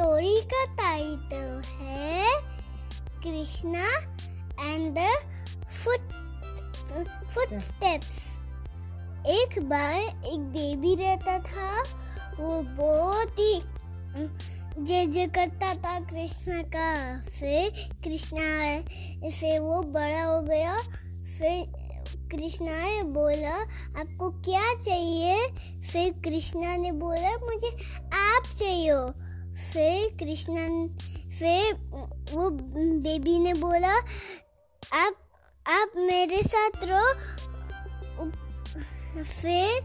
Story का title है Krishna and the foot footsteps एक बार एक बेबी रहता था, वो बहुत ही जय जय करता था कृष्णा का। फिर कृष्णा फिर वो बड़ा हो गया, फिर कृष्णा ने बोला, आपको क्या चाहिए? फिर कृष्णा ने बोला, मुझे आप चाहिए फिर कृष्णा फिर वो बेबी ने बोला आप आप मेरे साथ रहो फिर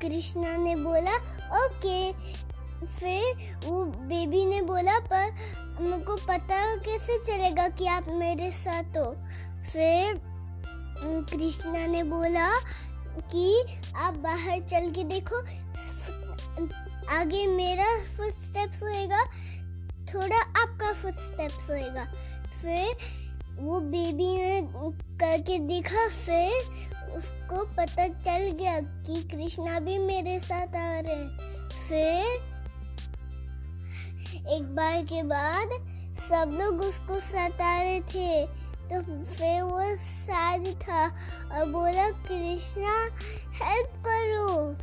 कृष्णा ने बोला, ओके। फिर वो बेबी ने बोला, पर मुझको पता कैसे चलेगा कि आप मेरे साथ हो? फिर कृष्णा ने बोला कि आप बाहर चल के देखो। आगे मेरा फुट स्टेप्स होएगा, थोड़ा आपका फुट स्टेप्स होएगा। फिर वो बेबी ने करके देखा, फिर उसको पता चल गया कि कृष्णा भी मेरे साथ आ रहे हैं। फिर एक बार के बाद सब लोग उसको सता रहे थे। तो फिर वो सैड था और बोला, कृष्णा हेल्प करो।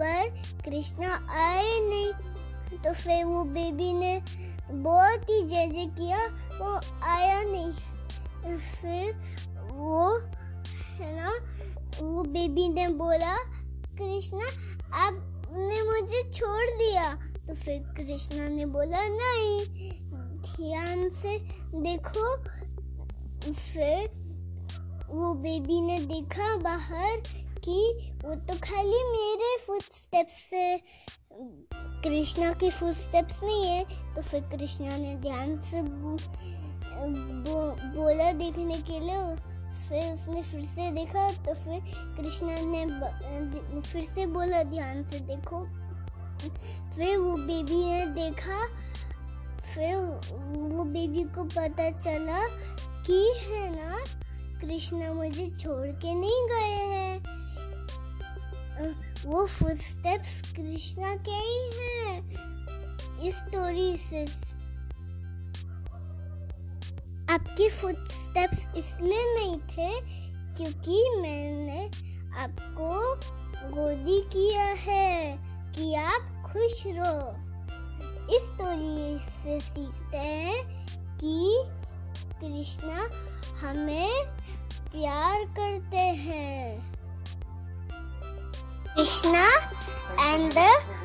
पर कृष्णा आए नहीं। तो फिर वो बेबी ने बहुत ही जय जय किया, वो आया नहीं। फिर वो, है ना, वो बेबी ने बोला, कृष्णा, आपने मुझे छोड़ दिया। तो फिर कृष्णा ने बोला, नहीं, ध्यान से देखो। फिर वो बेबी ने देखा बाहर कि वो तो खाली मेरे फुटस्टेप्स से कृष्णा के फुटस्टेप्स नहीं है तो फिर कृष्णा ने ध्यान से बो, बोला देखने के लिए फिर उसने फिर से देखा तो फिर कृष्णा ने फिर से बोला ध्यान से देखो। फिर वो बेबी ने देखा फिर वो बेबी को पता चला कि है ना कृष्णा मुझे छोड़ के नहीं गए हैं। वो फुटस्टेप्स कृष्णा के ही हैं। इस स्टोरी से। आपके फुटस्टेप्स इसलिए नहीं थे क्योंकि मैंने आपको गोदी किया है कि आप खुश रहो। इस स्टोरी से सीखते हैं कि कृष्णा हमें प्यार करते हैं। Krishna and the